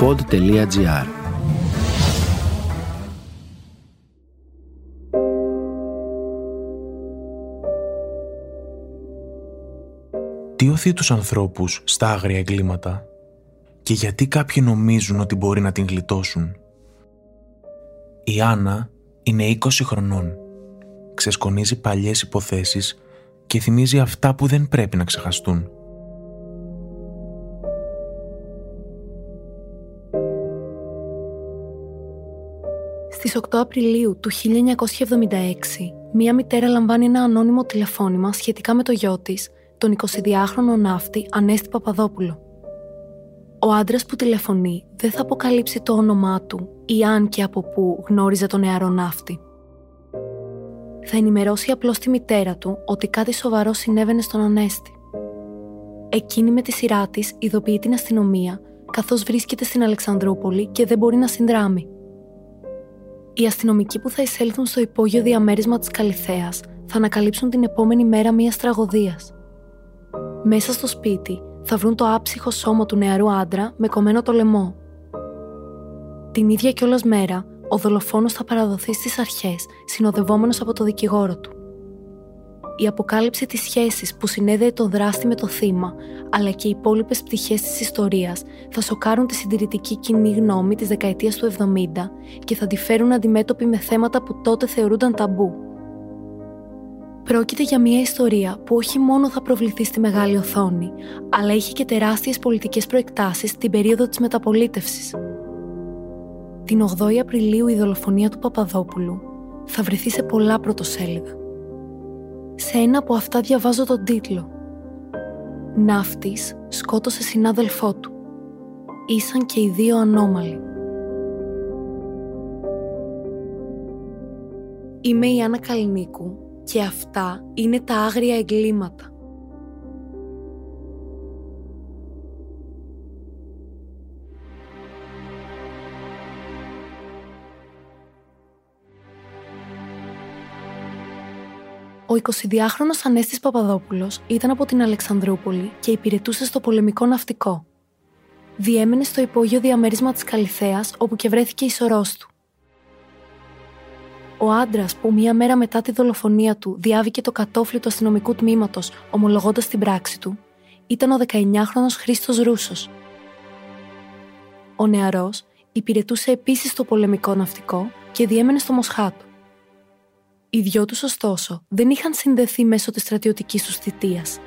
pod.gr Τι οθεί τους ανθρώπους στα άγρια εγκλήματα και γιατί κάποιοι νομίζουν ότι μπορεί να την γλιτώσουν; Η Άννα είναι 20 χρονών. Ξεσκονίζει παλιές υποθέσεις και θυμίζει αυτά που δεν πρέπει να ξεχαστούν. Στις 8 Απριλίου του 1976, μία μητέρα λαμβάνει ένα ανώνυμο τηλεφώνημα σχετικά με το γιο της, τον 22χρονο ναύτη Ανέστη Παπαδόπουλο. Ο άντρας που τηλεφωνεί δεν θα αποκαλύψει το όνομά του ή αν και από πού γνώριζε τον νεαρό ναύτη. Θα ενημερώσει απλώς τη μητέρα του ότι κάτι σοβαρό συνέβαινε στον Ανέστη. Εκείνη με τη σειρά της ειδοποιεί την αστυνομία καθώς βρίσκεται στην Αλεξανδρούπολη και δεν μπορεί να συνδράμει. Οι αστυνομικοί που θα εισέλθουν στο υπόγειο διαμέρισμα της Καλυθέας θα ανακαλύψουν την επόμενη μέρα μια τραγωδίας. Μέσα στο σπίτι θα βρουν το άψυχο σώμα του νεαρού άντρα με κομμένο το λαιμό. Την ίδια κιόλας μέρα, ο δολοφόνος θα παραδοθεί στις αρχές, συνοδευόμενος από το δικηγόρο του. Η αποκάλυψη της σχέσης που συνέδεε τον δράστη με το θύμα, αλλά και οι υπόλοιπες πτυχές της ιστορίας, θα σοκάρουν τη συντηρητική κοινή γνώμη της δεκαετίας του 70 και θα τη φέρουν αντιμέτωπη με θέματα που τότε θεωρούνταν ταμπού. Πρόκειται για μια ιστορία που όχι μόνο θα προβληθεί στη μεγάλη οθόνη, αλλά είχε και τεράστιες πολιτικές προεκτάσεις την περίοδο της μεταπολίτευσης. Την 8η Απριλίου η δολοφονία του Παπαδόπουλου θα βρεθεί σε πολλά πρωτοσέλιδα. Σε ένα από αυτά διαβάζω τον τίτλο «Ναύτης σκότωσε συνάδελφό του. Ήσαν και οι δύο ανώμαλοι». Είμαι η Άννα Καλινίκου και αυτά είναι τα άγρια εγκλήματα. Ο 22χρονος Ανέστης Παπαδόπουλος ήταν από την Αλεξανδρούπολη και υπηρετούσε στο πολεμικό ναυτικό. Διέμενε στο υπόγειο διαμέρισμα της Καλυθέας όπου και βρέθηκε η σωρός του. Ο άντρας που μία μέρα μετά τη δολοφονία του διάβηκε το κατόφλι του αστυνομικού τμήματος ομολογώντας την πράξη του, ήταν ο 19χρονο Χρήστος Ρούσος. Ο νεαρός υπηρετούσε επίσης στο πολεμικό ναυτικό και διέμενε στο Μοσχάτο. Οι δυο τους, ωστόσο, δεν είχαν συνδεθεί μέσω της στρατιωτικής τους θητείας.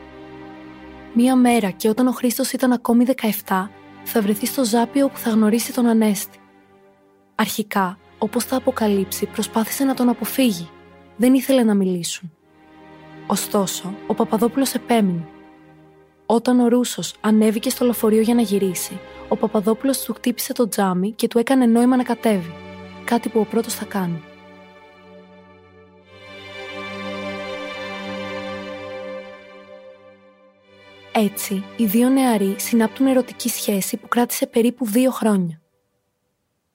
Μία μέρα και όταν ο Χρήστος ήταν ακόμη 17, θα βρεθεί στο Ζάπιο που θα γνωρίσει τον Ανέστη. Αρχικά, όπως θα αποκαλύψει, προσπάθησε να τον αποφύγει. Δεν ήθελε να μιλήσουν. Ωστόσο, ο Παπαδόπουλος επέμεινε. Όταν ο Ρούσος ανέβηκε στο λεωφορείο για να γυρίσει, ο Παπαδόπουλος του χτύπησε το τζάμι και του έκανε νόημα να κατέβει. Κάτι που ο πρώτος θα κάνει. Έτσι, οι δύο νεαροί συνάπτουν ερωτική σχέση που κράτησε περίπου δύο χρόνια.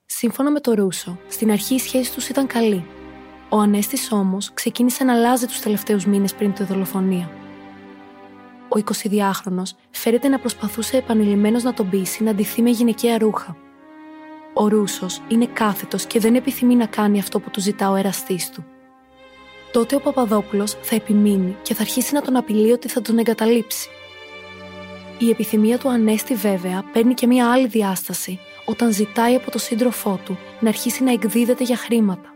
Σύμφωνα με το Ρούσο, στην αρχή η σχέση τους ήταν καλή. Ο Ανέστης όμως ξεκίνησε να αλλάζει τους τελευταίους μήνες πριν τη δολοφονία. Ο 22χρονο φέρεται να προσπαθούσε επανειλημμένω να τον πείσει να ντυθεί με γυναικεία ρούχα. Ο Ρούσος είναι κάθετος και δεν επιθυμεί να κάνει αυτό που του ζητά ο εραστής του. Τότε ο Παπαδόπουλος θα επιμείνει και θα αρχίσει να τον απειλεί ότι θα τον εγκαταλείψει. Η επιθυμία του Ανέστη βέβαια παίρνει και μία άλλη διάσταση όταν ζητάει από το σύντροφό του να αρχίσει να εκδίδεται για χρήματα.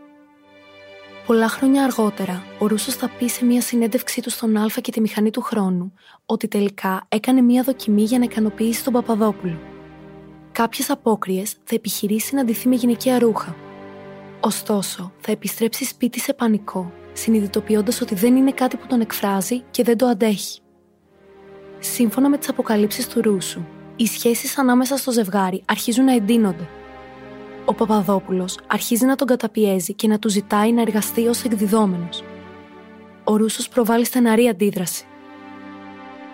Πολλά χρόνια αργότερα, ο Ρούσος θα πει σε μια συνέντευξή του στον Α και τη μηχανή του χρόνου ότι τελικά έκανε μια δοκιμή για να ικανοποιήσει τον Παπαδόπουλο. Κάποιες απόκριες θα επιχειρήσει να αντιθεί με γυναικεία ρούχα. Ωστόσο, θα επιστρέψει σπίτι σε πανικό, συνειδητοποιώντας ότι δεν είναι κάτι που τον εκφράζει και δεν το αντέχει. Σύμφωνα με τις αποκαλύψεις του Ρούσου, οι σχέσεις ανάμεσα στο ζευγάρι αρχίζουν να εντείνονται. Ο Παπαδόπουλος αρχίζει να τον καταπιέζει και να του ζητάει να εργαστεί ως εκδιδόμενος. Ο Ρούσο προβάλλει στεναρή αντίδραση.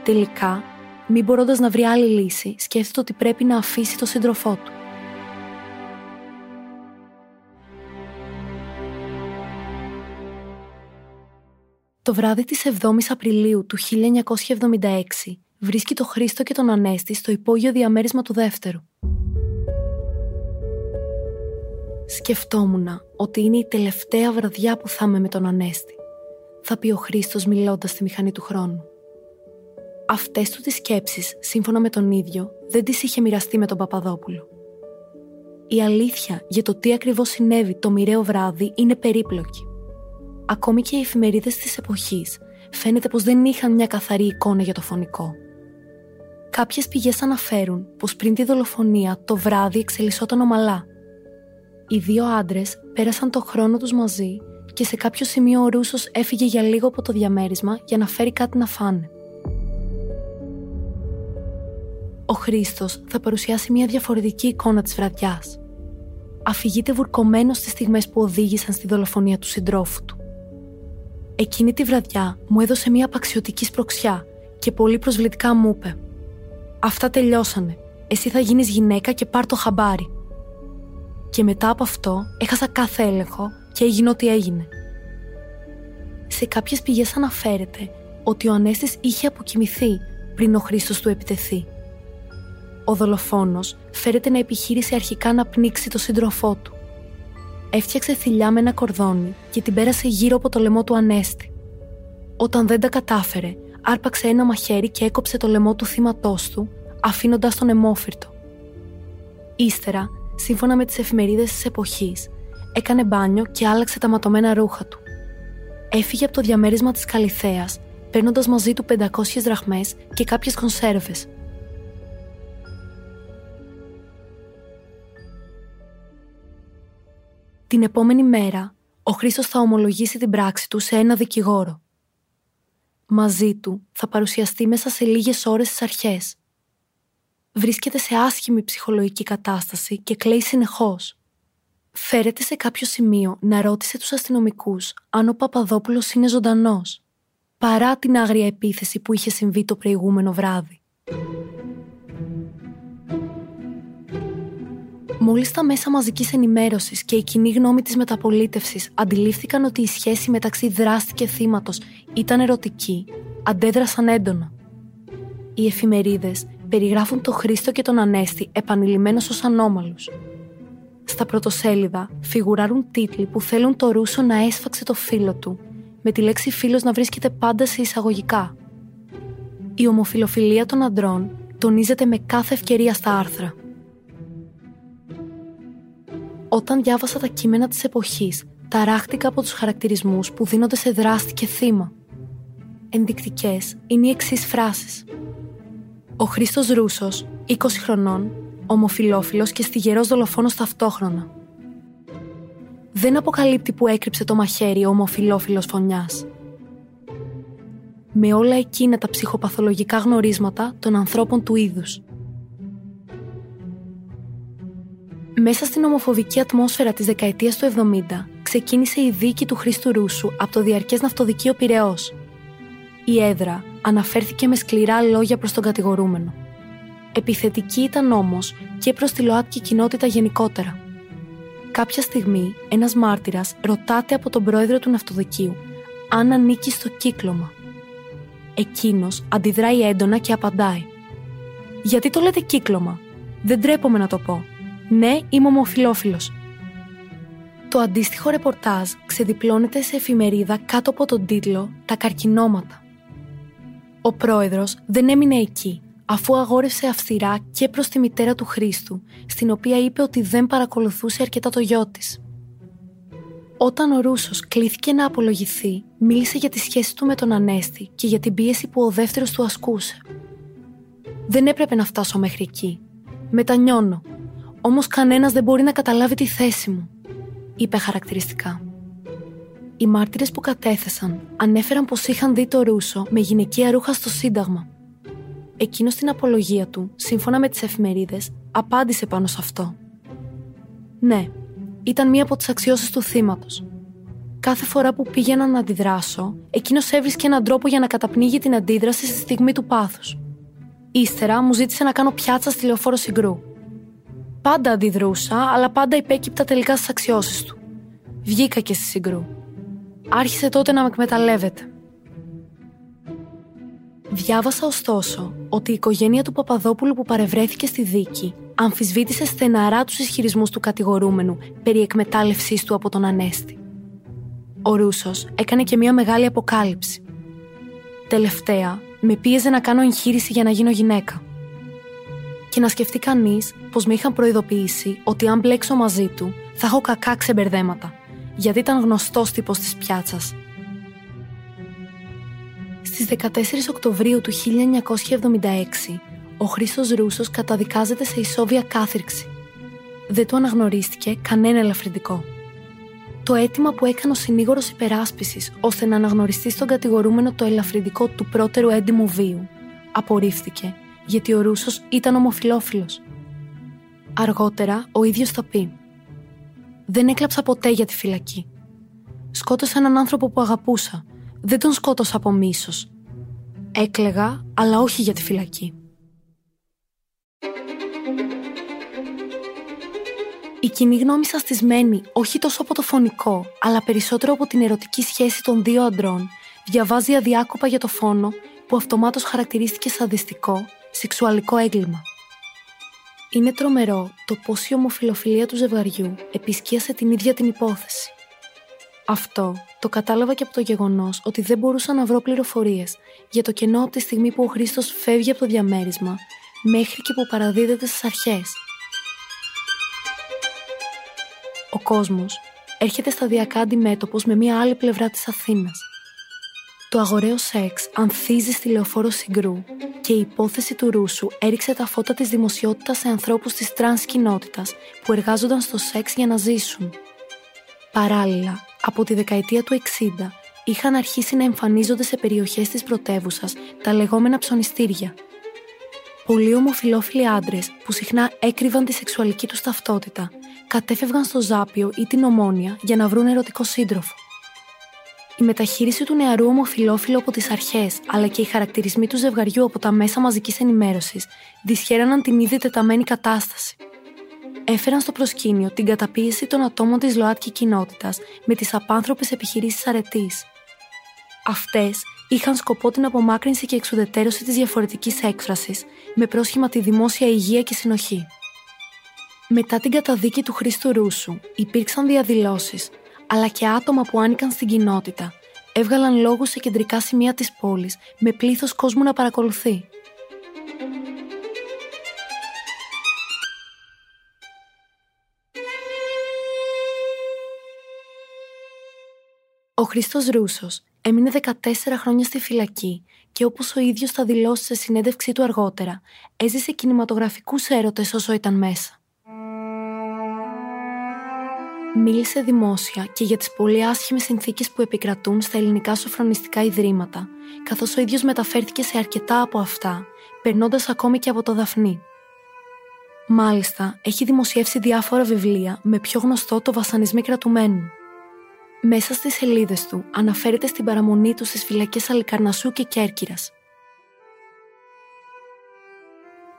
Τελικά, μην μπορώντας να βρει άλλη λύση, σκέφτεται ότι πρέπει να αφήσει το σύντροφό του. Το βράδυ της 7ης Απριλίου του 1976 βρίσκει το Χρήστο και τον Ανέστη στο υπόγειο διαμέρισμα του δεύτερου. Σκεφτόμουν ότι είναι η τελευταία βραδιά που θα είμαι με τον Ανέστη. Θα πει ο Χρήστος μιλώντας στη μηχανή του χρόνου. Αυτές του τις σκέψεις, σύμφωνα με τον ίδιο, δεν τις είχε μοιραστεί με τον Παπαδόπουλο. Η αλήθεια για το τι ακριβώς συνέβη το μοιραίο βράδυ είναι περίπλοκη. Ακόμη και οι εφημερίδες της εποχής φαίνεται πως δεν είχαν μια καθαρή εικόνα για το φωνικό. Κάποιες πηγές αναφέρουν πως πριν τη δολοφονία το βράδυ εξελισσόταν ομαλά. Οι δύο άντρες πέρασαν το χρόνο τους μαζί και σε κάποιο σημείο ο Ρούσος έφυγε για λίγο από το διαμέρισμα για να φέρει κάτι να φάνε. Ο Χρήστος θα παρουσιάσει μια διαφορετική εικόνα της βραδιάς. Αφηγείται βουρκωμένος στις στιγμές που οδήγησαν στη δολοφονία του συντρόφου του. Εκείνη τη βραδιά μου έδωσε μια απαξιωτική σπροξιά και πολύ προσβλητικά μου είπε «Αυτά τελειώσανε. Εσύ θα γίνεις γυναίκα και πάρ το χαμπάρι». Και μετά από αυτό έχασα κάθε έλεγχο και έγινε ό,τι έγινε. Σε κάποιες πηγές αναφέρεται ότι ο Ανέστης είχε αποκοιμηθεί πριν ο Χρήστος του επιτεθεί. Ο δολοφόνος φέρεται να επιχείρησε αρχικά να πνίξει το σύντροφό του. Έφτιαξε θηλιά με ένα κορδόνι και την πέρασε γύρω από το λαιμό του Ανέστη. Όταν δεν τα κατάφερε, άρπαξε ένα μαχαίρι και έκοψε το λαιμό του θύματός του, αφήνοντας τον αιμόφυρτο. Ύστερα, σύμφωνα με τις εφημερίδες της εποχής, έκανε μπάνιο και άλλαξε τα ματωμένα ρούχα του. Έφυγε από το διαμέρισμα της Καλυθέας, παίρνοντας μαζί του 500 δραχμές και κάποιες κονσέρβες. Την επόμενη μέρα, ο Χρήστος θα ομολογήσει την πράξη του σε ένα δικηγόρο. Μαζί του θα παρουσιαστεί μέσα σε λίγες ώρες στις αρχές. Βρίσκεται σε άσχημη ψυχολογική κατάσταση και κλαίει συνεχώς. Φέρεται σε κάποιο σημείο να ρώτησε τους αστυνομικούς αν ο Παπαδόπουλος είναι ζωντανός, παρά την άγρια επίθεση που είχε συμβεί το προηγούμενο βράδυ. Μόλις τα μέσα μαζικής ενημέρωσης και η κοινή γνώμη της μεταπολίτευσης αντιλήφθηκαν ότι η σχέση μεταξύ δράστη και θύματος ήταν ερωτική, αντέδρασαν έντονα. Οι εφημερίδες περιγράφουν τον Χρήστο και τον Ανέστη επανειλημμένως ως ανώμαλους. Στα πρωτοσέλιδα φιγουράρουν τίτλοι που θέλουν το Ρούσο να έσφαξε το φίλο του, με τη λέξη φίλος να βρίσκεται πάντα σε εισαγωγικά. Η ομοφιλοφιλία των αντρών τονίζεται με κάθε ευκαιρία στα άρθρα. Όταν διάβασα τα κείμενα της εποχής, ταράχτηκα από τους χαρακτηρισμούς που δίνονται σε δράστη και θύμα. Ενδεικτικές είναι οι εξής φράσεις. Ο Χρήστος Ρούσος, 20 χρονών, ομοφιλόφιλος και στιγερός δολοφόνος ταυτόχρονα. Δεν αποκαλύπτει που έκρυψε το μαχαίρι ο ομοφιλόφιλος φωνιάς. Με όλα εκείνα τα ψυχοπαθολογικά γνωρίσματα των ανθρώπων του είδους – Μέσα στην ομοφοβική ατμόσφαιρα της δεκαετίας του 70 ξεκίνησε η δίκη του Χρήστου Ρούσου από το διαρκές ναυτοδικείο Πυραιός. Η έδρα αναφέρθηκε με σκληρά λόγια προς τον κατηγορούμενο. Επιθετική ήταν όμως και προς τη ΛΟΑΤΚΙ κοινότητα γενικότερα. Κάποια στιγμή ένας μάρτυρας ρωτάται από τον πρόεδρο του ναυτοδικείου αν ανήκει στο κύκλωμα. Εκείνος αντιδράει έντονα και απαντάει «Γιατί το λέτε κύκλωμα, δεν τρέπομαι να το πω». Ναι, είμαι ομοφιλόφιλος. Το αντίστοιχο ρεπορτάζ ξεδιπλώνεται σε εφημερίδα κάτω από τον τίτλο «Τα καρκινώματα». Ο πρόεδρος δεν έμεινε εκεί, αφού αγόρευσε αυστηρά και προς τη μητέρα του Χρήστου, στην οποία είπε ότι δεν παρακολουθούσε αρκετά το γιο της. Όταν ο Ρούσος κλήθηκε να απολογηθεί, μίλησε για τη σχέση του με τον Ανέστη και για την πίεση που ο δεύτερος του ασκούσε. «Δεν έπρεπε να φτάσω μέχρι εκεί. Μετανιώνω», Όμως κανένας δεν μπορεί να καταλάβει τη θέση μου, είπε χαρακτηριστικά. Οι μάρτυρες που κατέθεσαν ανέφεραν πως είχαν δει το Ρούσο με γυναικεία ρούχα στο Σύνταγμα. Εκείνος στην απολογία του, σύμφωνα με τις εφημερίδες, απάντησε πάνω σε αυτό. Ναι, ήταν μία από τις αξιώσεις του θύματος. Κάθε φορά που πήγαινα να αντιδράσω, εκείνος έβρισκε έναν τρόπο για να καταπνίγει την αντίδραση στη στιγμή του πάθους. Ύστερα μου ζήτησε να κάνω πιάτσα στη λεωφόρο συγκρού. Πάντα αντιδρούσα, αλλά πάντα υπέκυπτα τελικά στις αξιώσεις του. Βγήκα και στη συγκρού. Άρχισε τότε να με εκμεταλλεύεται. Διάβασα ωστόσο ότι η οικογένεια του Παπαδόπουλου που παρευρέθηκε στη δίκη αμφισβήτησε στεναρά τους ισχυρισμούς του κατηγορούμενου περί εκμετάλλευσής του από τον Ανέστη. Ο Ρούσος έκανε και μια μεγάλη αποκάλυψη. Τελευταία, με πίεζε να κάνω εγχείρηση για να γίνω γυναίκα. Και να σκεφτεί κανείς πως με είχαν προειδοποιήσει ότι αν μπλέξω μαζί του θα έχω κακά ξεμπερδέματα, γιατί ήταν γνωστός τύπος της πιάτσας. Στις 14 Οκτωβρίου του 1976, ο Χρήστος Ρούσος καταδικάζεται σε ισόβια κάθριξη. Δεν του αναγνωρίστηκε κανένα ελαφρυντικό. Το αίτημα που έκανε ο συνήγορος υπεράσπισης ώστε να αναγνωριστεί στον κατηγορούμενο το ελαφρυντικό του πρώτερου έντιμου βίου απορρίφθηκε γιατί ο Ρούσος ήταν ομοφιλόφιλος. Αργότερα ο ίδιος θα πει «Δεν έκλαψα ποτέ για τη φυλακή. Σκότωσα έναν άνθρωπο που αγαπούσα. Δεν τον σκότωσα από μίσος. Έκλεγα, αλλά όχι για τη φυλακή». Η κοινή γνώμη σαστισμένη όχι τόσο από το φωνικό, αλλά περισσότερο από την ερωτική σχέση των δύο αντρών, διαβάζει αδιάκοπα για το φόνο που αυτομάτως χαρακτηρίστηκε σαδιστικό, σεξουαλικό έγκλημα. Είναι τρομερό το πώς η ομοφιλοφιλία του ζευγαριού επισκίασε την ίδια την υπόθεση. Αυτό το κατάλαβα και από το γεγονός ότι δεν μπορούσα να βρω πληροφορίες για το κενό από τη στιγμή που ο Χρήστος φεύγει από το διαμέρισμα μέχρι και που παραδίδεται στις αρχές ο κόσμος έρχεται σταδιακά αντιμέτωπος με μια άλλη πλευρά της Αθήνας. Το αγοραίο σεξ ανθίζει στη λεωφόρο Συγκρού και η υπόθεση του Ρούσου έριξε τα φώτα της δημοσιότητας σε ανθρώπους της τρανς κοινότητας που εργάζονταν στο σεξ για να ζήσουν. Παράλληλα, από τη δεκαετία του 60 είχαν αρχίσει να εμφανίζονται σε περιοχές της πρωτεύουσας τα λεγόμενα ψωνιστήρια. Πολλοί ομοφιλόφιλοι άντρες που συχνά έκρυβαν τη σεξουαλική τους ταυτότητα κατέφευγαν στο Ζάπιο ή την Ομόνια για να βρουν ερωτικό σύντροφο. Η μεταχείριση του νεαρού ομοφυλόφιλου από τις αρχές, αλλά και οι χαρακτηρισμοί του ζευγαριού από τα μέσα μαζικής ενημέρωσης, δυσχέραναν την ήδη τεταμένη κατάσταση. Έφεραν στο προσκήνιο την καταπίεση των ατόμων της ΛΟΑΤΚΙ κοινότητας με τις απάνθρωπες επιχειρήσεις αρετής. Αυτές είχαν σκοπό την απομάκρυνση και εξουδετέρωση της διαφορετικής έκφρασης, με πρόσχημα τη δημόσια υγεία και συνοχή. Μετά την καταδίκη του Χρήστου Ρούσου υπήρξαν διαδηλώσεις, αλλά και άτομα που άνοικαν στην κοινότητα έβγαλαν λόγους σε κεντρικά σημεία της πόλης με πλήθος κόσμου να παρακολουθεί. Ο Χρήστος Ρούσος έμεινε 14 χρόνια στη φυλακή και όπως ο ίδιος θα δηλώσει σε συνέντευξή του αργότερα, έζησε κινηματογραφικούς έρωτες όσο ήταν μέσα. Μίλησε δημόσια και για τις πολύ άσχημες συνθήκες που επικρατούν στα ελληνικά σοφρονιστικά ιδρύματα, καθώς ο ίδιος μεταφέρθηκε σε αρκετά από αυτά, περνώντας ακόμη και από το Δαφνί. Μάλιστα, έχει δημοσιεύσει διάφορα βιβλία με πιο γνωστό το βασανισμή κρατουμένου. Μέσα στις σελίδες του αναφέρεται στην παραμονή του στις φυλακές Αλικαρνασού και Κέρκυρας.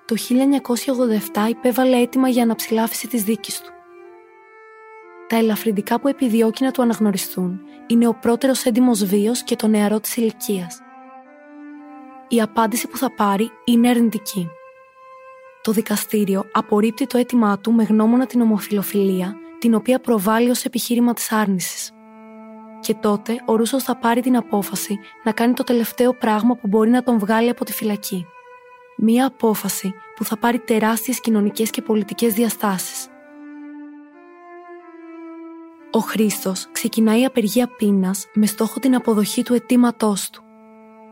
Το 1987 υπέβαλε έτοιμα για αναψηλάφιση της δίκης του. Τα ελαφρυντικά που επιδιώκει να του αναγνωριστούν είναι ο πρώτερος έντιμος βίος και το νεαρό της ηλικίας. Η απάντηση που θα πάρει είναι αρνητική. Το δικαστήριο απορρίπτει το αίτημά του με γνώμονα την ομοφιλοφιλία, την οποία προβάλλει ως επιχείρημα της άρνησης. Και τότε ο Ρούσος θα πάρει την απόφαση να κάνει το τελευταίο πράγμα που μπορεί να τον βγάλει από τη φυλακή. Μία απόφαση που θα πάρει τεράστιες κοινωνικές και πολιτικές διαστάσεις. Ο Χρήστος ξεκινάει απεργία πείνας με στόχο την αποδοχή του αιτήματός του.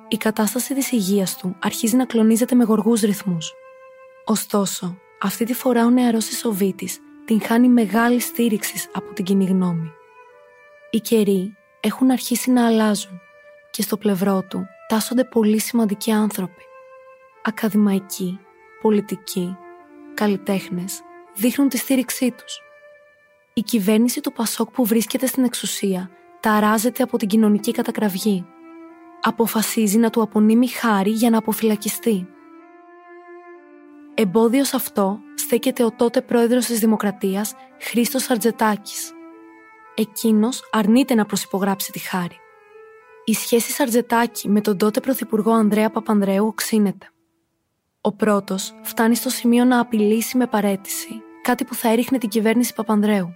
Η κατάσταση της υγείας του αρχίζει να κλονίζεται με γοργούς ρυθμούς. Ωστόσο, αυτή τη φορά ο νεαρός Ισοβίτης την χάνει μεγάλη στήριξης από την κοινή γνώμη. Οι καιροί έχουν αρχίσει να αλλάζουν και στο πλευρό του τάσσονται πολύ σημαντικοί άνθρωποι. Ακαδημαϊκοί, πολιτικοί, καλλιτέχνες δείχνουν τη στήριξή τους η κυβέρνηση του Πασόκ που βρίσκεται στην εξουσία ταράζεται από την κοινωνική κατακραυγή. Αποφασίζει να του απονείμει χάρη για να αποφυλακιστεί. Εμπόδιο σε αυτό στέκεται ο τότε πρόεδρος της Δημοκρατίας, Χρήστος Αρτζετάκης. Εκείνος αρνείται να προσυπογράψει τη χάρη. η σχέση Σαρτζετάκη με τον τότε Πρωθυπουργό Ανδρέα Παπανδρέου οξύνεται. Ο πρώτος φτάνει στο σημείο να απειλήσει με παρέτηση, κάτι που θα έριχνε την κυβέρνηση Παπανδρέου.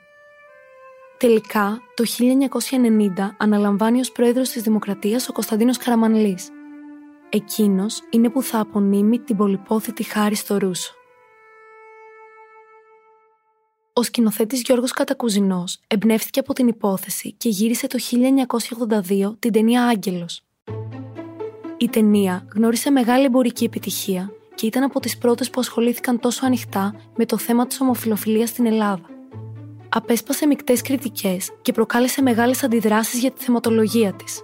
Τελικά, το 1990 αναλαμβάνει ως πρόεδρος της Δημοκρατίας ο Κωνσταντίνος Καραμανλής. Εκείνος είναι που θα απονείμει την πολυπόθητη χάρη στο Ρούσο. Ο σκηνοθέτης Γιώργος Κατακουζινός εμπνεύστηκε από την υπόθεση και γύρισε το 1982 την ταινία Άγγελος. Η ταινία γνώρισε μεγάλη εμπορική επιτυχία και ήταν από τις πρώτες που ασχολήθηκαν τόσο ανοιχτά με το θέμα της ομοφιλοφιλίας στην Ελλάδα. Απέσπασε μεικτές κριτικές και προκάλεσε μεγάλες αντιδράσεις για τη θεματολογία της.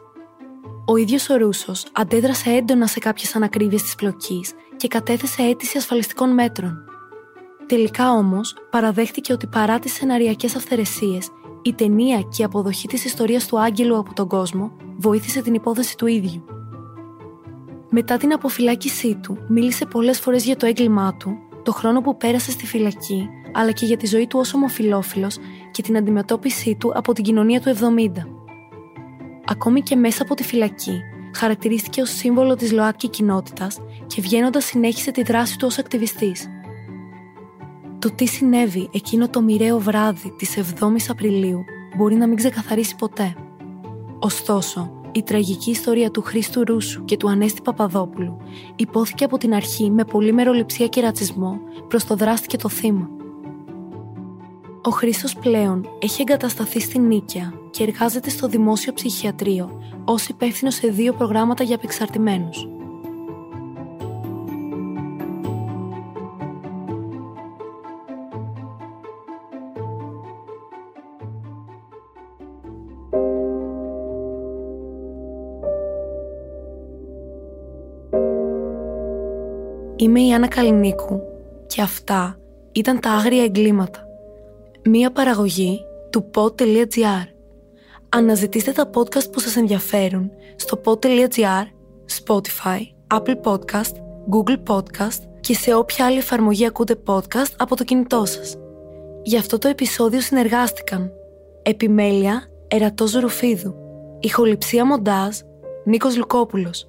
Ο ίδιος ο Ρούσος αντέδρασε έντονα σε κάποιες ανακρίβειες της πλοκής και κατέθεσε αίτηση ασφαλιστικών μέτρων. Τελικά όμως παραδέχτηκε ότι παρά τις σεναριακές αυθαιρεσίες, η ταινία και η αποδοχή της ιστορίας του Άγγελου από τον κόσμο βοήθησε την υπόθεση του ίδιου. Μετά την αποφυλάκησή του, μίλησε πολλές φορές για το έγκλημά του, το χρόνο που πέρασε στη φυλακή, αλλά και για τη ζωή του ως ομοφυλόφιλος και την αντιμετώπιση του από την κοινωνία του 70. Ακόμη και μέσα από τη φυλακή, χαρακτηρίστηκε ως σύμβολο της ΛΟΑΤΚΙ κοινότητας και βγαίνοντας συνέχισε τη δράση του ως ακτιβιστής. Το τι συνέβη εκείνο το μοιραίο βράδυ της 7ης Απριλίου μπορεί να μην ξεκαθαρίσει ποτέ. Ωστόσο, η τραγική ιστορία του Χρήστου Ρούσου και του Ανέστη Παπαδόπουλου υπόθηκε από την αρχή με πολύ μεροληψία και ρατσισμό προς το δράστη και το θύμα. Ο Χρήστος πλέον έχει εγκατασταθεί στην Νίκαια και εργάζεται στο δημόσιο ψυχιατρίο ως υπεύθυνος σε δύο προγράμματα για απεξαρτημένους. Είμαι η Άννα Καλινίκου και αυτά ήταν τα άγρια εγκλήματα. Μία παραγωγή του pod.gr. Αναζητήστε τα podcast που σας ενδιαφέρουν στο pod.gr, Spotify, Apple Podcast, Google Podcast και σε όποια άλλη εφαρμογή ακούτε podcast από το κινητό σας. Για αυτό το επεισόδιο συνεργάστηκαν Επιμέλεια Ερατός Ρουφίδου Ηχοληψία Μοντάζ Νίκος Λουκόπουλος